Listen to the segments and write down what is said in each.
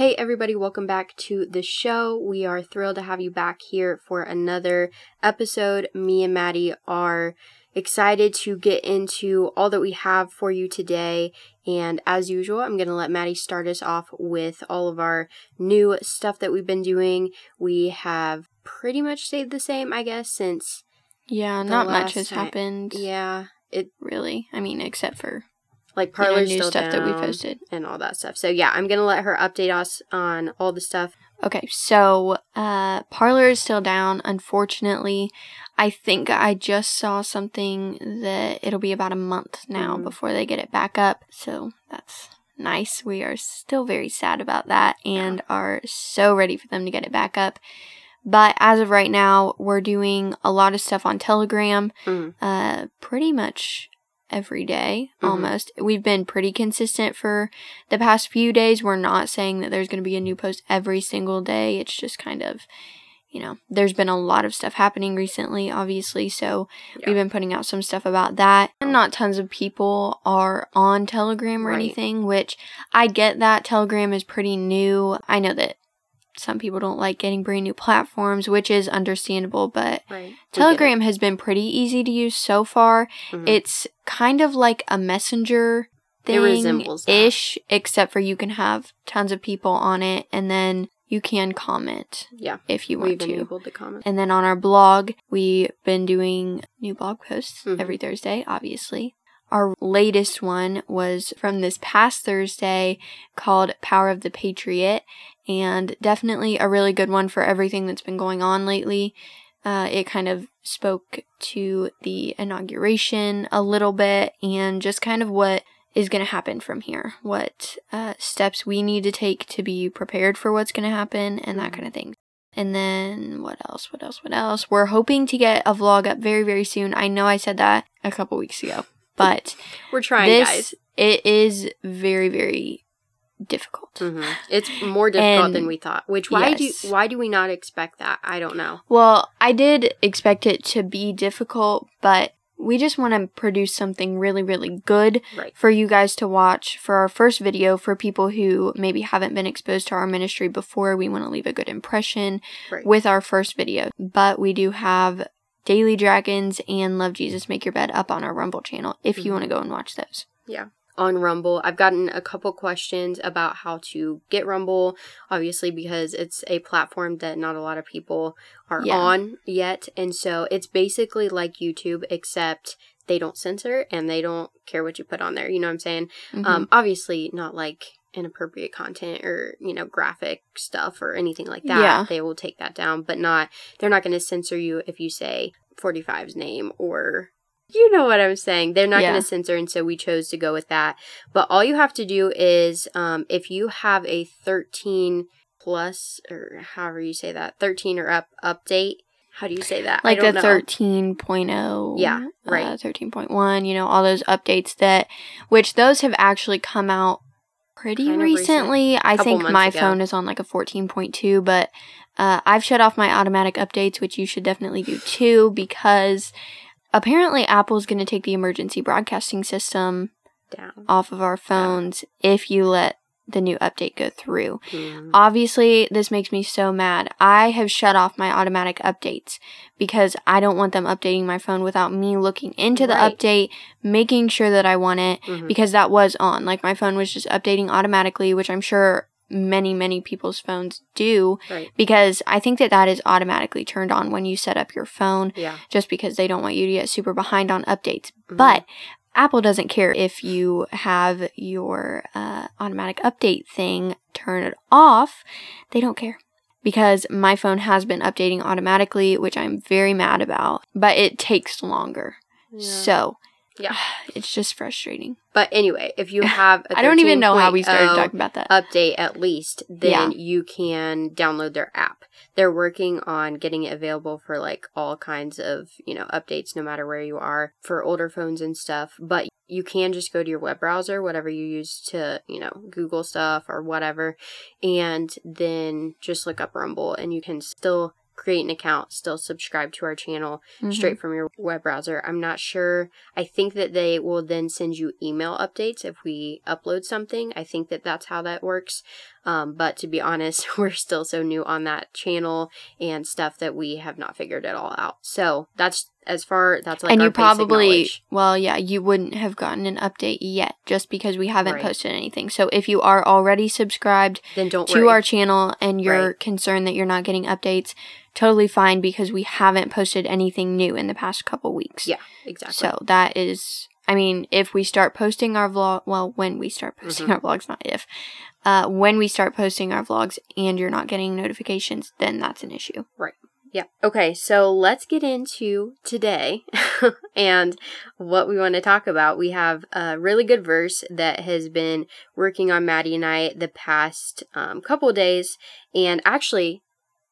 Hey, everybody, welcome back to the show. We are thrilled to have you back here for another episode. Me and Maddie are excited to get into all that we have for you today. And as usual, I'm going to let Maddie start us off with all of our new stuff that we've been doing. We have pretty much stayed the same, I guess, since. Yeah, not much has time. happened. Yeah, it really. I mean, except for like Parler new stuff that we posted and all that stuff. So yeah, I'm gonna let her update us on all the stuff. Okay, so uh, Parler is still down. Unfortunately, I think I just saw something that it'll be about a month now mm-hmm. before they get it back up. So that's nice. We are still very sad about that and yeah. are so ready for them to get it back up. But as of right now, we're doing a lot of stuff on Telegram. Mm. Uh, pretty much every day, mm-hmm. almost. We've been pretty consistent for the past few days. We're not saying that there's going to be a new post every single day. It's just kind of, you know, there's been a lot of stuff happening recently, obviously. So yeah. we've been putting out some stuff about that. And not tons of people are on Telegram or right. anything, which I get that Telegram is pretty new. I know that some people don't like getting brand new platforms, which is understandable, but right. Telegram has been pretty easy to use so far. Mm-hmm. It's kind of like a messenger thing ish, except for you can have tons of people on it and then you can comment. Yeah. If you want We've to. enabled the comment. And then on our blog, we've been doing new blog posts mm-hmm. every Thursday, obviously. Our latest one was from this past Thursday called Power of the Patriot, and definitely a really good one for everything that's been going on lately. Uh, it kind of spoke to the inauguration a little bit and just kind of what is going to happen from here, what uh, steps we need to take to be prepared for what's going to happen, and that mm-hmm. kind of thing. And then what else? What else? What else? We're hoping to get a vlog up very, very soon. I know I said that a couple weeks ago, but we're trying, this, guys. It is very, very difficult. Mm-hmm. It's more difficult and, than we thought. Which why yes. do why do we not expect that? I don't know. Well, I did expect it to be difficult, but we just want to produce something really, really good right. for you guys to watch for our first video for people who maybe haven't been exposed to our ministry before. We want to leave a good impression right. with our first video. But we do have Daily Dragons and Love Jesus Make Your Bed up on our Rumble channel if mm-hmm. you want to go and watch those. Yeah on Rumble. I've gotten a couple questions about how to get Rumble, obviously, because it's a platform that not a lot of people are yeah. on yet. And so it's basically like YouTube, except they don't censor and they don't care what you put on there. You know what I'm saying? Mm-hmm. Um, obviously, not like inappropriate content or you know graphic stuff or anything like that yeah. they will take that down but not they're not going to censor you if you say 45's name or you know what I'm saying. They're not yeah. going to censor, and so we chose to go with that. But all you have to do is, um, if you have a 13 plus, or however you say that, 13 or up update. How do you say that? Like the 13.0. Yeah, uh, right. Uh, 13.1, you know, all those updates that, which those have actually come out pretty kind recently. Recent. I think my ago. phone is on like a 14.2, but uh, I've shut off my automatic updates, which you should definitely do too, because apparently Apple's going to take the emergency broadcasting system down off of our phones if you let the new update go through. Mm. Obviously, this makes me so mad. I have shut off my automatic updates because I don't want them updating my phone without me looking into the right. update, making sure that I want it mm-hmm. because that was on. Like my phone was just updating automatically, which I'm sure many many people's phones do right. because i think that that is automatically turned on when you set up your phone yeah. just because they don't want you to get super behind on updates mm-hmm. but apple doesn't care if you have your uh, automatic update thing turned off they don't care because my phone has been updating automatically, which I'm very mad about, but it takes longer. Yeah. So, yeah, it's just frustrating. But anyway, if you have I don't even know how we started oh talking about that. Update at least, then yeah. you can download their app. They're working on getting it available for like all kinds of, you know, updates no matter where you are for older phones and stuff, but you can just go to your web browser, whatever you use to, you know, Google stuff or whatever, and then just look up Rumble and you can still create an account, still subscribe to our channel mm-hmm. straight from your web browser. I'm not sure. I think that they will then send you email updates if we upload something. I think that that's how that works. Um, but to be honest, we're still so new on that channel and stuff that we have not figured it all out. So that's as far that's like and you probably well yeah you wouldn't have gotten an update yet just because we haven't right. posted anything so if you are already subscribed then don't to worry. our channel and you're right. concerned that you're not getting updates totally fine because we haven't posted anything new in the past couple weeks yeah exactly so that is I mean, if we start posting our vlog, well, when we start posting mm-hmm. our vlogs, not if, uh, when we start posting our vlogs and you're not getting notifications, then that's an issue. Right. Yeah. Okay, so let's get into today and what we want to talk about. We have a really good verse that has been working on Maddie and I the past um, couple days, and actually,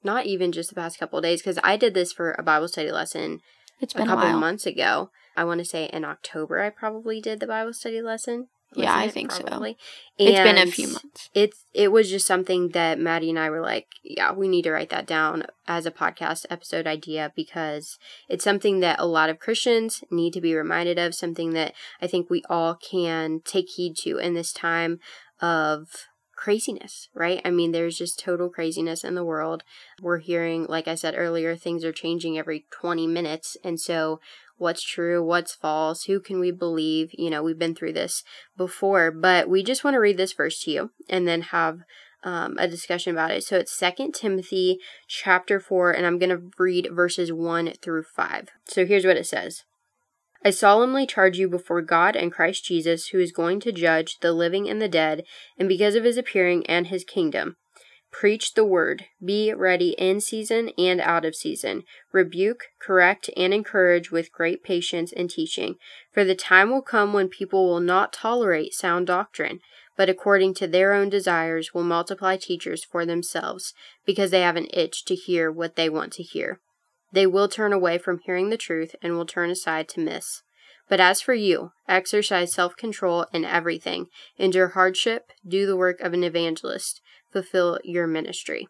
not even just the past couple days, because I did this for a Bible study lesson it's been a couple a months ago. I want to say in October, I probably did the Bible study lesson. Yeah, I think probably? so. And it's been a few months. It's it was just something that Maddie and I were like, yeah, we need to write that down as a podcast episode idea because it's something that a lot of Christians need to be reminded of, something that I think we all can take heed to in this time of craziness, right? I mean, there's just total craziness in the world. We're hearing, like I said earlier, things are changing every 20 minutes. And so what's true, what's false, who can we believe. You know, we've been through this before, but we just want to read this verse to you and then have um, a discussion about it. So it's Second Timothy chapter 4, and I'm going to read verses 1 through 5. So here's what it says. I solemnly charge you before God and Christ Jesus, who is going to judge the living and the dead, and because of his appearing and his kingdom. Preach the word. Be ready in season and out of season. Rebuke, correct, and encourage with great patience and teaching. For the time will come when people will not tolerate sound doctrine, but according to their own desires will multiply teachers for themselves, because they have an itch to hear what they want to hear. They will turn away from hearing the truth and will turn aside to miss. But as for you, exercise self control in everything, endure hardship, do the work of an evangelist fulfill your ministry.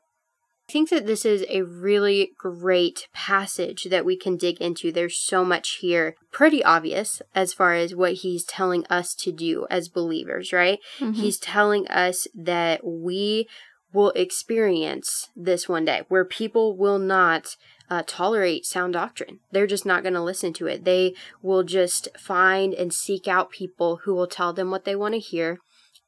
I think that this is a really great passage that we can dig into. There's so much here, pretty obvious as far as what he's telling us to do as believers, right? Mm-hmm. He's telling us that we will experience this one day where people will not uh, tolerate sound doctrine. They're just not going to listen to it. They will just find and seek out people who will tell them what they want to hear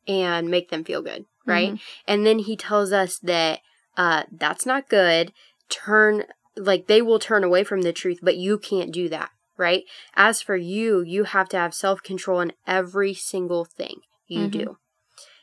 and make them feel good right? Mm-hmm. And then he tells us that uh, that's not good. Turn, like, they will turn away from the truth, but you can't do that, right? As for you, you have to have self control in every single thing you mm-hmm. do.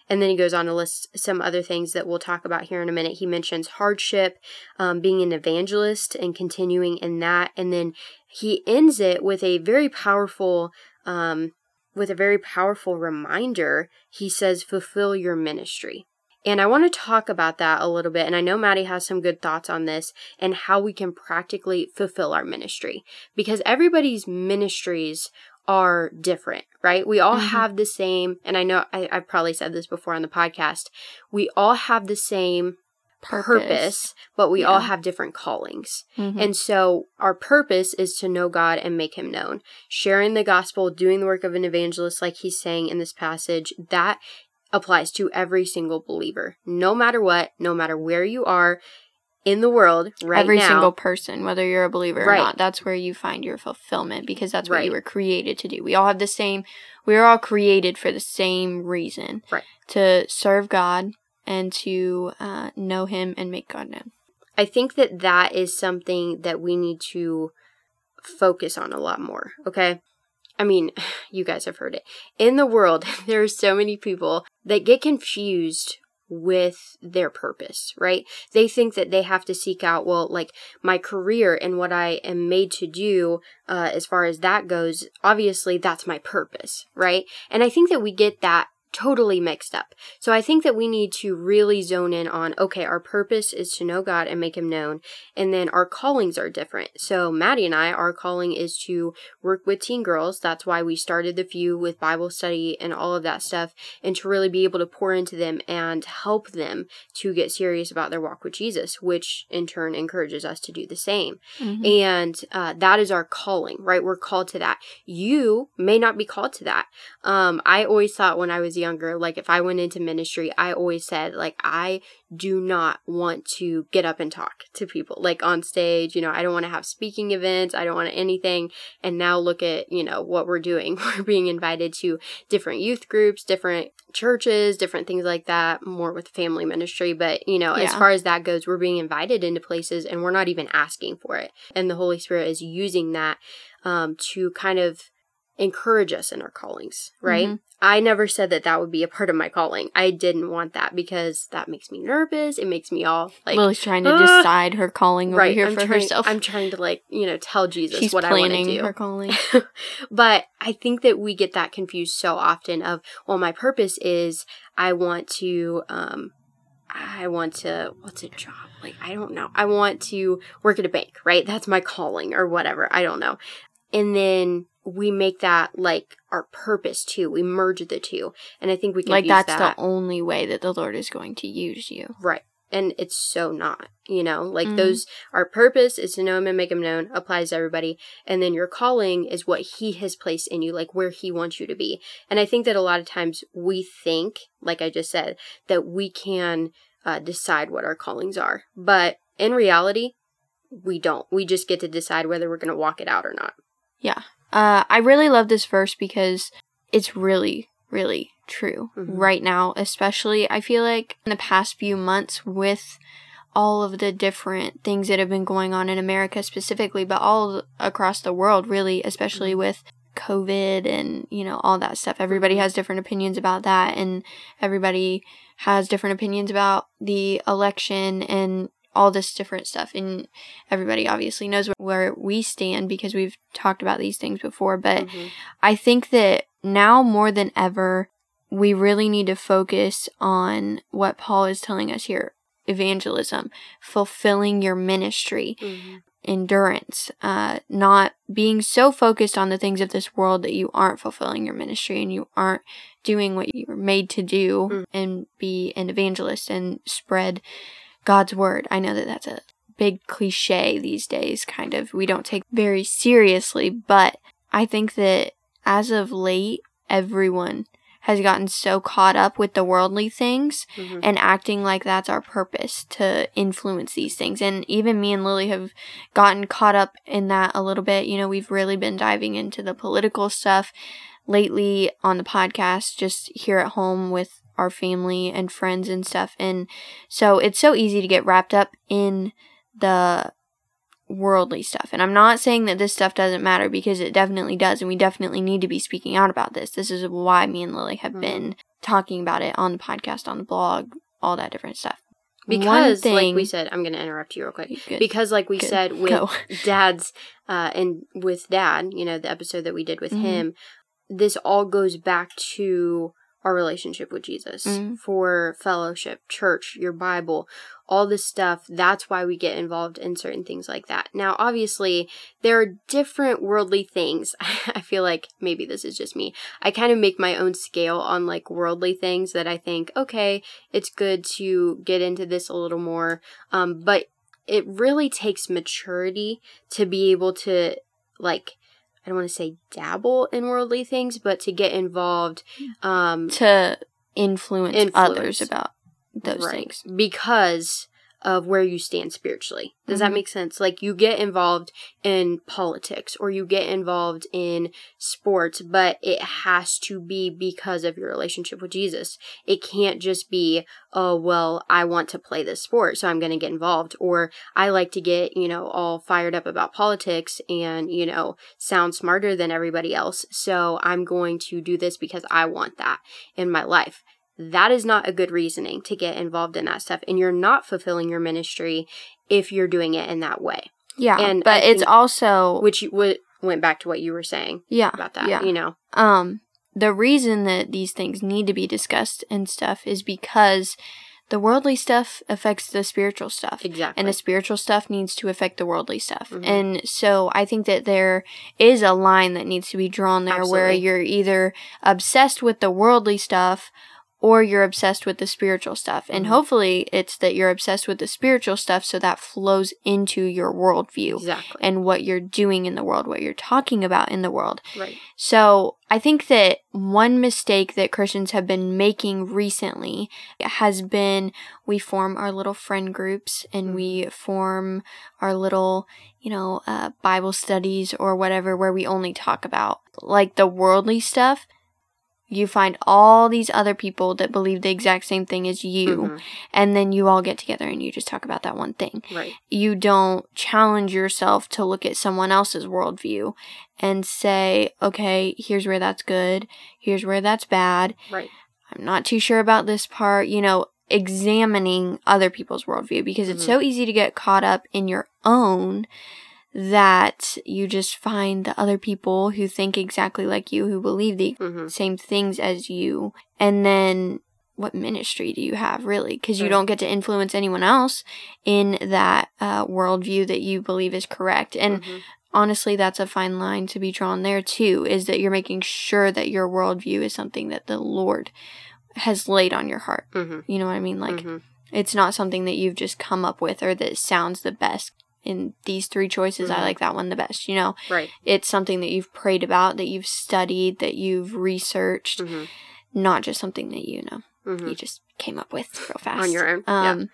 And then he goes on to list some other things that we'll talk about here in a minute. He mentions hardship, um, being an evangelist, and continuing in that. And then he ends it with a very powerful um, with a very powerful reminder. He says, fulfill your ministry. And I want to talk about that a little bit. And I know Maddie has some good thoughts on this and how we can practically fulfill our ministry because everybody's ministries are different, right? We all mm-hmm. have the same, and I know I, I've probably said this before on the podcast, we all have the same purpose, purpose but we yeah. all have different callings. Mm-hmm. And so our purpose is to know God and make him known. Sharing the gospel, doing the work of an evangelist, like he's saying in this passage, that applies to every single believer. No matter what, no matter where you are in the world right every now, single person whether you're a believer right. or not that's where you find your fulfillment because that's what right. you were created to do we all have the same we are all created for the same reason right to serve god and to uh, know Him and make God known. I think that that is something that we need to focus on a lot more, okay? I mean, you guys have heard it. In the world, there are so many people that get confused with their purpose, right? They think that they have to seek out, well, like my career and what I am made to do, uh, as far as that goes, obviously that's my purpose, right? And I think that we get that totally mixed up. So I think that we need to really zone in on okay, our purpose is to know God and make him known, and then our callings are different. So Maddie and I, our calling is to work with teen girls. That's why we started the few with Bible study and all of that stuff, and to really be able to pour into them and help them to get serious about their walk with Jesus, which in turn encourages us to do the same. Mm-hmm. And uh, that is our calling, right? We're called to that. You may not be called to that. Um, I always thought when I was younger, like if I went into ministry, I always said, like, I do not want to get up and talk to people, like on stage. You know, I don't want to have speaking events. I don't want anything. And now look at, you know, what we're doing. We're being invited to different youth groups, different churches, different things like that, more with family ministry. But, you know, yeah. as far as that goes, we're being invited into places and we're not even asking for it. And the Holy Spirit is using that um, to kind of encourage us in our callings, right? Mm-hmm. I never said that that would be a part of my calling. I didn't want that because that makes me nervous. It makes me all like Lily's trying to uh, decide her calling right, over here I'm for trying, herself. I'm trying to like you know tell Jesus She's what I want to do. Her calling, but I think that we get that confused so often. Of well, my purpose is I want to um I want to what's a job like I don't know. I want to work at a bank, right? That's my calling or whatever. I don't know. And then we make that like our purpose too. We merge the two, and I think we can like that's that. the only way that the Lord is going to use you, right? And it's so not, you know, like mm-hmm. those. Our purpose is to know Him and make Him known. Applies to everybody, and then your calling is what He has placed in you, like where He wants you to be. And I think that a lot of times we think, like I just said, that we can uh, decide what our callings are, but in reality, we don't. We just get to decide whether we're going to walk it out or not. Yeah. Uh, I really love this verse because it's really, really true mm-hmm. right now, especially I feel like in the past few months with all of the different things that have been going on in America specifically, but all across the world, really, especially mm-hmm. with COVID and, you know, all that stuff. Everybody mm-hmm. has different opinions about that, and everybody has different opinions about the election and all this different stuff. And everybody obviously knows where we stand because we've talked about these things before. But mm-hmm. I think that now more than ever, we really need to focus on what Paul is telling us here evangelism, fulfilling your ministry. Mm-hmm. Endurance, uh, not being so focused on the things of this world that you aren't fulfilling your ministry and you aren't doing what you were made to do mm. and be an evangelist and spread God's word. I know that that's a big cliche these days, kind of. We don't take very seriously, but I think that as of late, everyone has gotten so caught up with the worldly things mm-hmm. and acting like that's our purpose to influence these things. And even me and Lily have gotten caught up in that a little bit. You know, we've really been diving into the political stuff lately on the podcast, just here at home with our family and friends and stuff. And so it's so easy to get wrapped up in the worldly stuff. And I'm not saying that this stuff doesn't matter because it definitely does. And we definitely need to be speaking out about this. This is why me and Lily have mm-hmm. been talking about it on the podcast, on the blog, all that different stuff. Because, thing, like we said, I'm going to interrupt you real quick. Good, because, like we good, said, with dad's, uh, and with dad, you know, the episode that we did with mm-hmm. him, this all goes back to our relationship with Jesus, mm. for fellowship, church, your Bible, all this stuff. That's why we get involved in certain things like that. Now, obviously, there are different worldly things. I feel like maybe this is just me. I kind of make my own scale on like worldly things that I think, okay, it's good to get into this a little more. Um, but it really takes maturity to be able to like I don't want to say dabble in worldly things, but to get involved, um, to influence, influence. others about those right. things because of where you stand spiritually. Does mm-hmm. that make sense? Like you get involved in politics or you get involved in sports, but it has to be because of your relationship with Jesus. It can't just be, oh, well, I want to play this sport, so I'm going to get involved. Or I like to get, you know, all fired up about politics and, you know, sound smarter than everybody else. So I'm going to do this because I want that in my life that is not a good reasoning to get involved in that stuff. And you're not fulfilling your ministry if you're doing it in that way. Yeah. And but it's also which w- went back to what you were saying. Yeah. About that. Yeah. You know. Um the reason that these things need to be discussed and stuff is because the worldly stuff affects the spiritual stuff. Exactly. And the spiritual stuff needs to affect the worldly stuff. Mm-hmm. And so I think that there is a line that needs to be drawn there Absolutely. where you're either obsessed with the worldly stuff or you're obsessed with the spiritual stuff. And mm-hmm. hopefully it's that you're obsessed with the spiritual stuff so that flows into your worldview exactly. and what you're doing in the world, what you're talking about in the world. Right. So I think that one mistake that Christians have been making recently has been we form our little friend groups and we mm-hmm. form our little, you know, uh, Bible studies or whatever where we only talk about like the worldly stuff you find all these other people that believe the exact same thing as you mm-hmm. and then you all get together and you just talk about that one thing right you don't challenge yourself to look at someone else's worldview and say okay here's where that's good here's where that's bad right i'm not too sure about this part you know examining other people's worldview because mm-hmm. it's so easy to get caught up in your own that you just find the other people who think exactly like you, who believe the mm-hmm. same things as you, and then what ministry do you have really? Because you don't get to influence anyone else in that uh, worldview that you believe is correct. And mm-hmm. honestly, that's a fine line to be drawn there too, is that you're making sure that your worldview is something that the Lord has laid on your heart. Mm-hmm. You know what I mean? Like, mm-hmm. it's not something that you've just come up with or that sounds the best in these three choices, mm-hmm. I like that one the best. You know, right? It's something that you've prayed about, that you've studied, that you've researched, mm-hmm. not just something that you know mm-hmm. you just came up with real fast on your own. Um, yeah.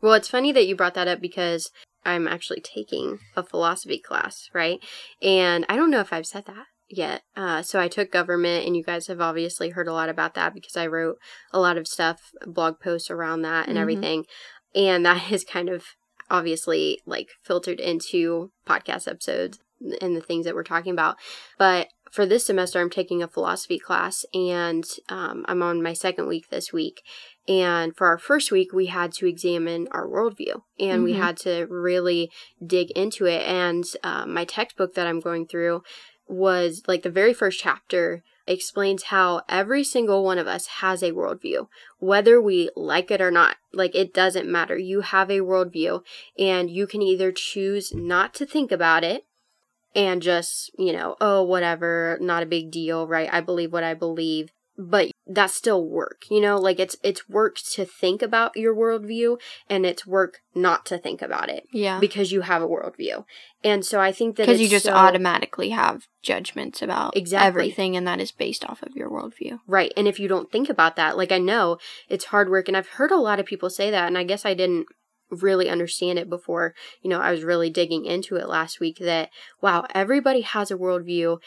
Well, it's funny that you brought that up because I'm actually taking a philosophy class, right? And I don't know if I've said that yet. Uh, so I took government, and you guys have obviously heard a lot about that because I wrote a lot of stuff, blog posts around that, and mm-hmm. everything. And that is kind of obviously like filtered into podcast episodes and the things that we're talking about. But for this semester, I'm taking a philosophy class and um, I'm on my second week this week. And for our first week, we had to examine our worldview and mm-hmm. we had to really dig into it. And uh, my textbook that I'm going through was like the very first chapter explains how every single one of us has a worldview, whether we like it or not. Like, it doesn't matter. You have a worldview, and you can either choose not to think about it and just, you know, oh, whatever, not a big deal, right? I believe what I believe but that's still work you know? Like it's it's work to think about your worldview and it's work not to think about it yeah. because you have a worldview. And so i think that because you just so, automatically have judgments about exactly. everything and that is based off of your worldview. Right and if you don't think about that like i know it's hard work and i've heard a lot of people say that and i guess i didn't really understand it before you know i was really digging into it last week that wow everybody has a worldview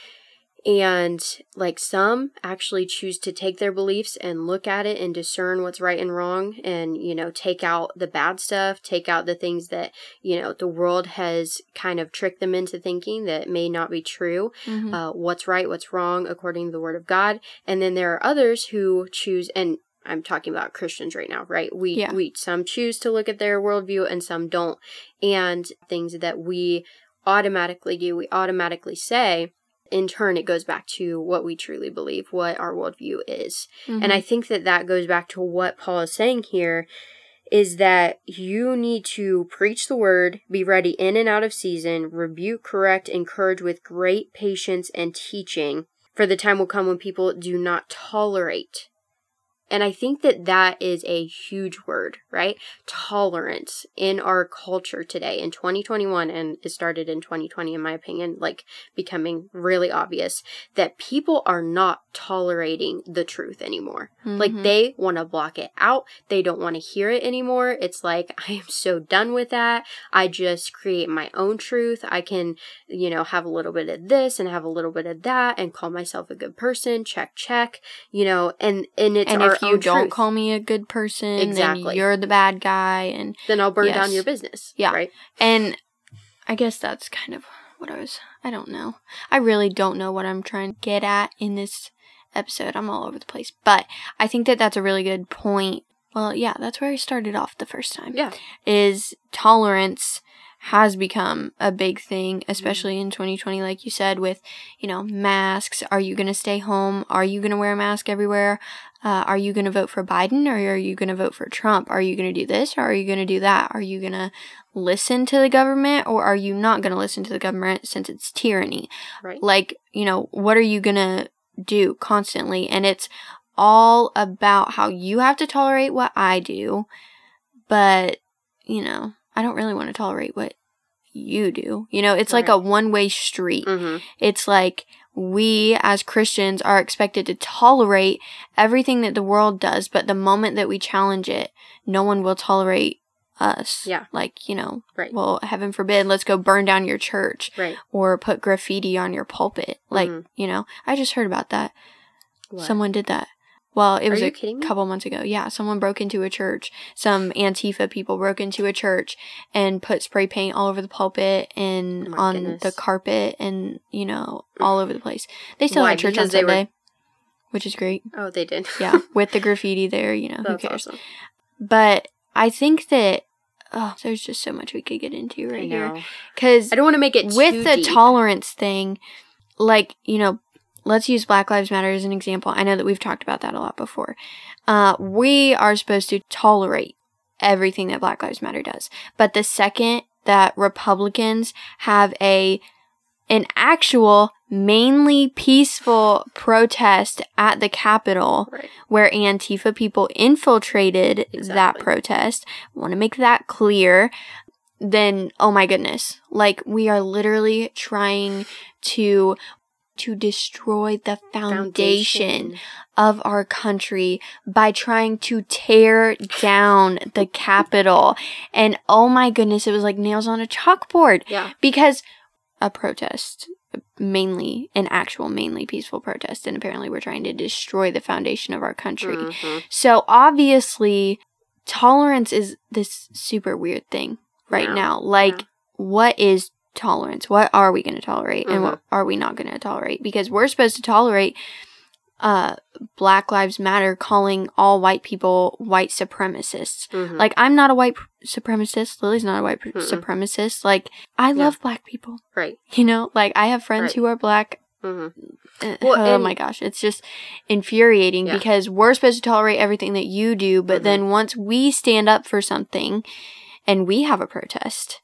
and like some actually choose to take their beliefs and look at it and discern what's right and wrong and, you know, take out the bad stuff, take out the things that, you know, the world has kind of tricked them into thinking that may not be true. Mm-hmm. Uh, what's right, what's wrong according to the word of God. And then there are others who choose, and I'm talking about Christians right now, right? We yeah. we some choose to look at their worldview and some don't. And things that we automatically do, we automatically say, in turn, it goes back to what we truly believe, what our worldview is. Mm-hmm. And I think that that goes back to what Paul is saying here is that you need to preach the word, be ready in and out of season, rebuke, correct, encourage with great patience and teaching. For the time will come when people do not tolerate and I think that that is a huge word, right? Tolerance in our culture today in 2021, and it started in 2020, in my opinion, like becoming really obvious that people are not tolerating the truth anymore. Mm-hmm. Like they want to block it out. They don't want to hear it anymore. It's like, I am so done with that. I just create my own truth. I can, you know, have a little bit of this and have a little bit of that and call myself a good person. Check, check, you know, and, and it's and our if you don't truth. call me a good person, exactly. you're the bad guy, and then I'll burn yes. down your business. Yeah, right. And I guess that's kind of what I was. I don't know. I really don't know what I'm trying to get at in this episode. I'm all over the place. But I think that that's a really good point. Well, yeah, that's where I started off the first time. Yeah. Is tolerance has become a big thing, especially in 2020, like you said, with, you know, masks. Are you going to stay home? Are you going to wear a mask everywhere? Uh, are you going to vote for Biden or are you going to vote for Trump? Are you going to do this or are you going to do that? Are you going to listen to the government or are you not going to listen to the government since it's tyranny? Right. Like, you know, what are you going to do constantly? And it's all about how you have to tolerate what I do, but, you know, I don't really want to tolerate what you do. You know, it's right. like a one way street. Mm-hmm. It's like we as Christians are expected to tolerate everything that the world does, but the moment that we challenge it, no one will tolerate us. Yeah. Like, you know, right. well, heaven forbid, let's go burn down your church. Right. Or put graffiti on your pulpit. Like, mm-hmm. you know, I just heard about that. What? Someone did that. Well, it was a couple months ago. Yeah, someone broke into a church. Some Antifa people broke into a church and put spray paint all over the pulpit and oh on goodness. the carpet and, you know, mm. all over the place. They still Why? had church because on Sunday, were... which is great. Oh, they did. yeah, with the graffiti there, you know, who cares? Awesome. But I think that oh, there's just so much we could get into right here. Because I don't want to make it with the deep. tolerance thing. Like you know, let's use Black Lives Matter as an example. I know that we've talked about that a lot before. Uh, we are supposed to tolerate everything that Black Lives Matter does. But the second that Republicans have a an actual mainly peaceful protest at the Capitol right. where Antifa people infiltrated exactly. that protest. I want to make that clear. Then, oh my goodness. Like, we are literally trying to to destroy the foundation, foundation, of our country by trying to tear down the Capitol. And oh my goodness, it was like nails on a chalkboard. Yeah. Because a protest, mainly an actual, mainly peaceful protest, and apparently we're trying to destroy the foundation of our country. Mm-hmm. So obviously, tolerance is this super weird thing right yeah. now. Like, yeah. what is tolerance. What are we going to tolerate and what mm-hmm. are we not going to tolerate? Because we're supposed to tolerate uh Black Lives Matter calling all white people white supremacists. Mm-hmm. Like I'm not a white supremacist. Lily's not a white supremacist. Like I yeah. love black people. Right. You know, like I have friends right. who are black. Mm-hmm. Uh, well, oh my gosh, it's just infuriating yeah. because we're supposed to tolerate everything that you do, but mm-hmm. then once we stand up for something and we have a protest,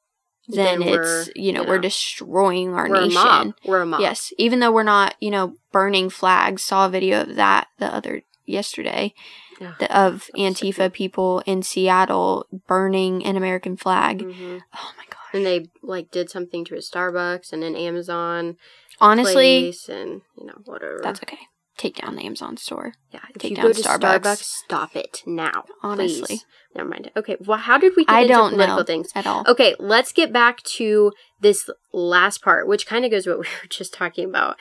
then, then it's you know, you know, we're destroying our we're nation. A mob. We're a mob. Yes, even though we're not you know burning flags. Saw a video of that the other yesterday yeah, the, of Antifa so people in Seattle burning an American flag. Mm-hmm. Oh my gosh! And they like did something to a Starbucks and an Amazon. Honestly, and you know whatever. That's okay take down the Amazon store. Yeah, if take you down go to Starbucks. Starbucks. stop it now. Honestly, please. never mind. Okay, well, how did we get I into don't political know things at all? Okay, let's get back to this last part, which kind of goes what we were just talking about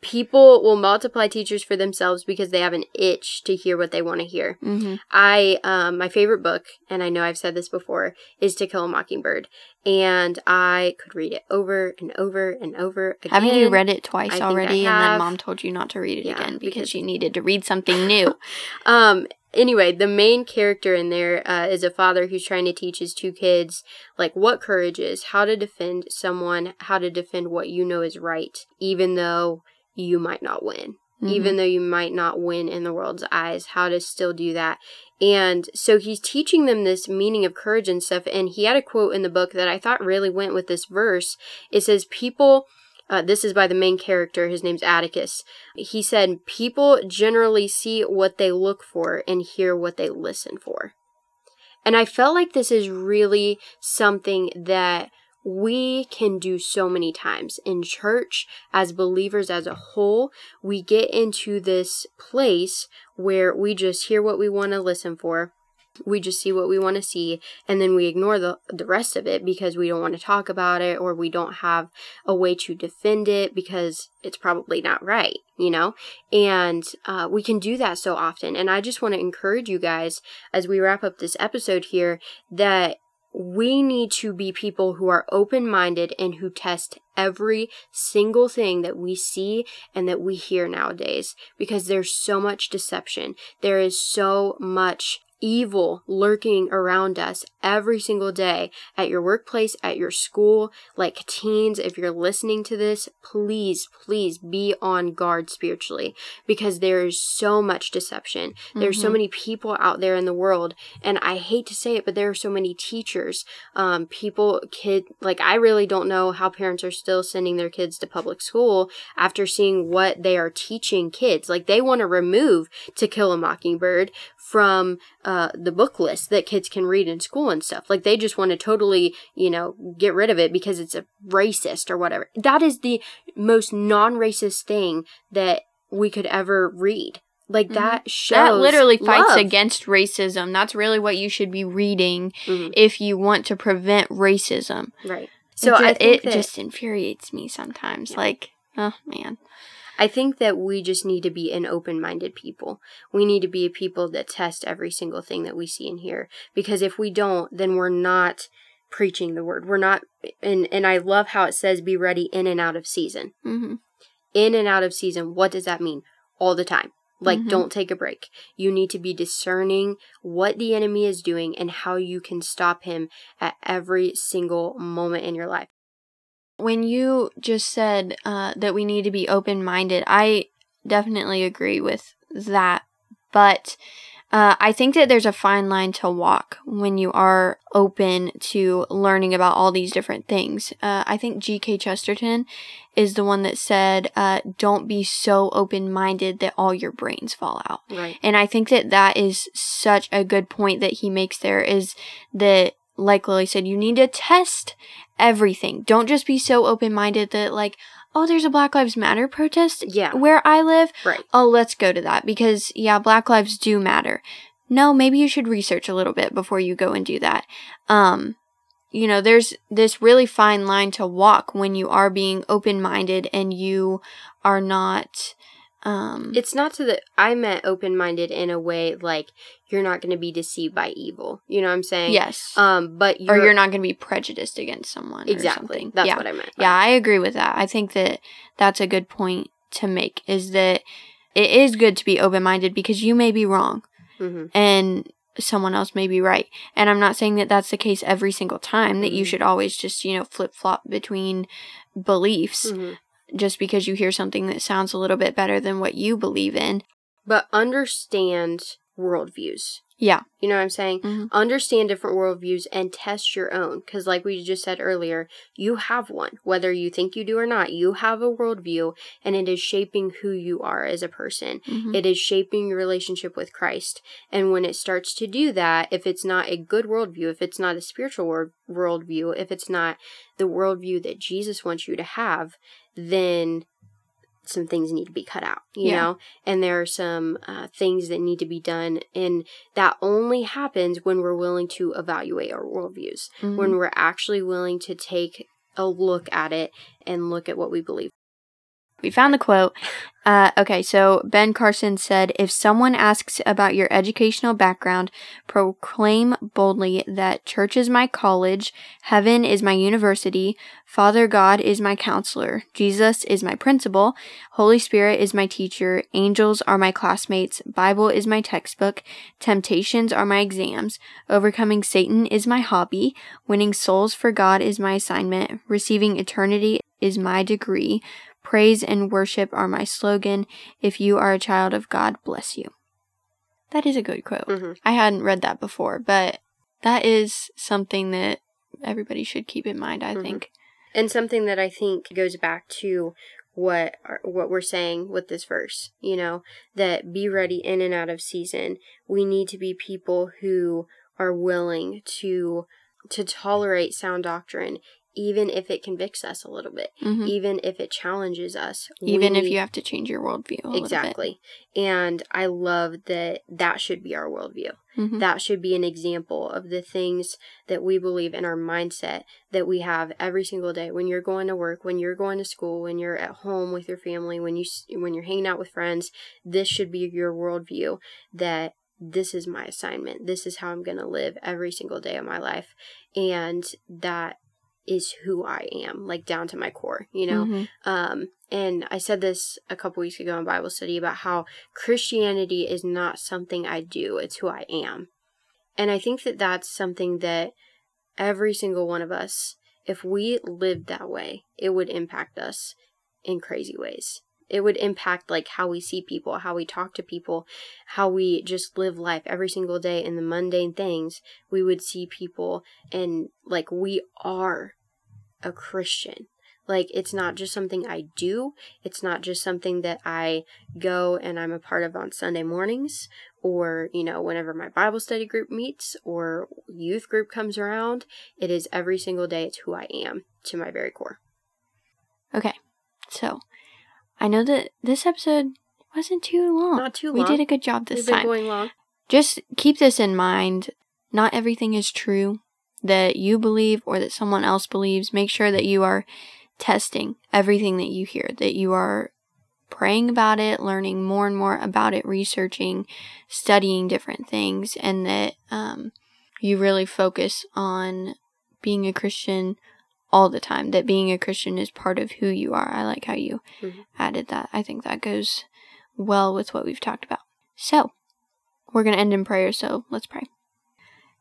people will multiply teachers for themselves because they have an itch to hear what they want to hear. Mm-hmm. I, um, my favorite book, and I know I've said this before, is To Kill a Mockingbird, and I could read it over and over and over again. Haven't you read it twice I already, and then mom told you not to read it yeah, again because, because you needed to read something new? um, anyway, the main character in there uh, is a father who's trying to teach his two kids like what courage is, how to defend someone, how to defend what you know is right, even though you might not win. Mm-hmm. Even though you might not win in the world's eyes, how to still do that. And so he's teaching them this meaning of courage and stuff. And he had a quote in the book that I thought really went with this verse. It says, People, uh, this is by the main character, his name's Atticus. He said, People generally see what they look for and hear what they listen for. And I felt like this is really something that we can do so many times. In church as believers as a whole we get into this place where we just hear what we want to listen for we just see what we want to see and then we ignore the the rest of it because we don't want to talk about it or we don't have a way to defend it because it's probably not right you know? And uh, we can do that so often. And i just want to encourage you guys as we wrap up this episode here that we need to be people who are open minded and who test every single thing that we see and that we hear nowadays because there's so much deception. There is so much evil lurking around us every single day at your workplace, at your school. Like teens, if you're listening to this, please, please be on guard spiritually because there is so much deception. Mm-hmm. There's so mm-hmm. many people out there in the world. And I hate to say it, but there are so many teachers, um, people, kid, like I really don't know how parents are still sending their kids to public school after seeing what they are teaching kids. Like they want to remove To Kill a Mockingbird from uh, the book list that kids can read in school and stuff. Like they just want to totally, you know, get rid of it because it's a racist or whatever. That is the most non-racist thing that we could ever read. Like mm-hmm. that shows that literally fights love. against racism. That's really what you should be reading mm-hmm. if you want to prevent racism. Right. So it, it that, just infuriates me sometimes. Yeah. Like, oh man. I think that we just need to be an open minded people. We need to be a people that test every single thing that we see and hear. Because if we don't, then we're not preaching the word. We're not, and, and I love how it says be ready in and out of season. Mm-hmm. In and out of season. What does that mean? All the time. Like, mm-hmm. don't take a break. You need to be discerning what the enemy is doing and how you can stop him at every single moment in your life. When you just said uh, that we need to be open minded, I definitely agree with that. But uh, I think that there's a fine line to walk when you are open to learning about all these different things. Uh, I think G.K. Chesterton is the one that said, uh, "Don't be so open-minded that all your brains fall out." Right. And I think that that is such a good point that he makes there. Is that like Lily said, you need to test everything. Don't just be so open minded that, like, oh, there's a Black Lives Matter protest yeah. where I live. Right. Oh, let's go to that because, yeah, Black lives do matter. No, maybe you should research a little bit before you go and do that. Um, you know, there's this really fine line to walk when you are being open minded and you are not um, it's not to the. I meant open minded in a way like you're not going to be deceived by evil. You know what I'm saying? Yes. Um, but you're, or you're not going to be prejudiced against someone. Exactly. That's yeah. what I meant. Yeah, I agree with that. I think that that's a good point to make. Is that it is good to be open minded because you may be wrong, mm-hmm. and someone else may be right. And I'm not saying that that's the case every single time. That you mm-hmm. should always just you know flip flop between beliefs. Mm-hmm just because you hear something that sounds a little bit better than what you believe in. But understand worldviews. Yeah. You know what I'm saying? Mm-hmm. Understand different worldviews and test your own. Because, like we just said earlier, you have one. Whether you think you do or not, you have a worldview and it is shaping who you are as a person. Mm-hmm. It is shaping your relationship with Christ. And when it starts to do that, if it's not a good worldview, if it's not a spiritual world, worldview, if it's not the worldview that Jesus wants you to have, then some things need to be cut out, you yeah. know, and there are some uh, things that need to be done. And that only happens when we're willing to evaluate our worldviews, mm-hmm. when we're actually willing to take a look at it and look at what we believe. We found the quote. Uh, okay, so Ben Carson said If someone asks about your educational background, proclaim boldly that church is my college, heaven is my university, Father God is my counselor, Jesus is my principal, Holy Spirit is my teacher, angels are my classmates, Bible is my textbook, temptations are my exams, overcoming Satan is my hobby, winning souls for God is my assignment, receiving eternity is my degree. Praise and worship are my slogan. If you are a child of God, bless you. That is a good quote. Mm-hmm. I hadn't read that before, but that is something that everybody should keep in mind, I mm-hmm. think. And something that I think goes back to what what we're saying with this verse, you know, that be ready in and out of season. We need to be people who are willing to to tolerate sound doctrine even if it convicts us a little bit, mm-hmm. even if it challenges us, even if you have to change your worldview. exactly. And I love that that should be our worldview. Mm-hmm. That should be an example of the things that we believe in our mindset that we have every single day. When you're going to work, when you're going to school, when you're at home with your family, when you when you're hanging out with friends, this should be your worldview that this is my assignment. This is how I'm going to live every single day of my life. And that is who I am, like down to my core, you know? Mm-hmm. Um, and I said this a couple weeks ago in Bible study about how Christianity is not something I do, it's who I am. And I think that that's something that every single one of us, if we lived that way, it would impact us in crazy ways. It would impact like how we see people, how we talk to people, how we just live life every single day in the mundane things. We would see people and like we are a Christian. Like, it's not just something I do. It's not just something that I go and I'm a part of on Sunday mornings or, you know, whenever my Bible study group meets or youth group comes around. It is every single day. It's who I am to my very core. Okay. So, I know that this episode wasn't too long. Not too long. We did a good job this We've time. Been going long. Just keep this in mind. Not everything is true that you believe or that someone else believes. Make sure that you are testing everything that you hear, that you are praying about it, learning more and more about it, researching, studying different things, and that um, you really focus on being a Christian all the time, that being a Christian is part of who you are. I like how you mm-hmm. added that. I think that goes well with what we've talked about. So, we're going to end in prayer, so let's pray.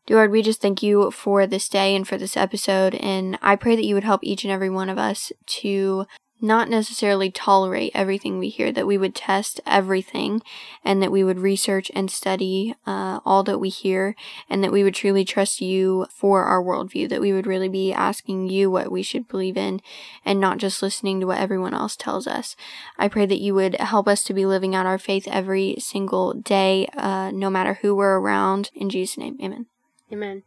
Dear Lord, we just thank you for this day and for this episode. And I pray that you would help each and every one of us to not necessarily tolerate everything we hear, that we would test everything and that we would research and study uh, all that we hear and that we would truly trust you for our worldview, that we would really be asking you what we should believe in and not just listening to what everyone else tells us. I pray that you would help us to be living out our faith every single day, uh, no matter who we're around. In Jesus' name, amen. Amen.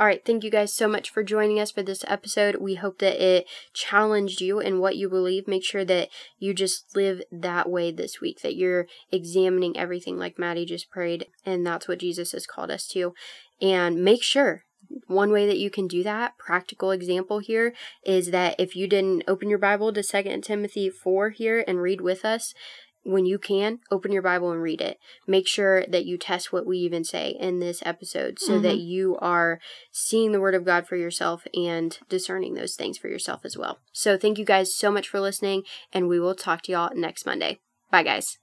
All right, thank you guys so much for joining us for this episode. We hope that it challenged you in what you believe. Make sure that you just live that way this week, that you're examining everything like Maddie just prayed, and that's what Jesus has called us to. And make sure one way that you can do that practical example here is that if you didn't open your bible to Second timothy 4 here and read with us when you can, open your Bible and read it. Make sure that you test what we even say in this episode so mm-hmm. that you are seeing the Word of God for yourself and discerning those things for yourself as well. So, thank you guys so much for listening, and we will talk to y'all next Monday. Bye, guys.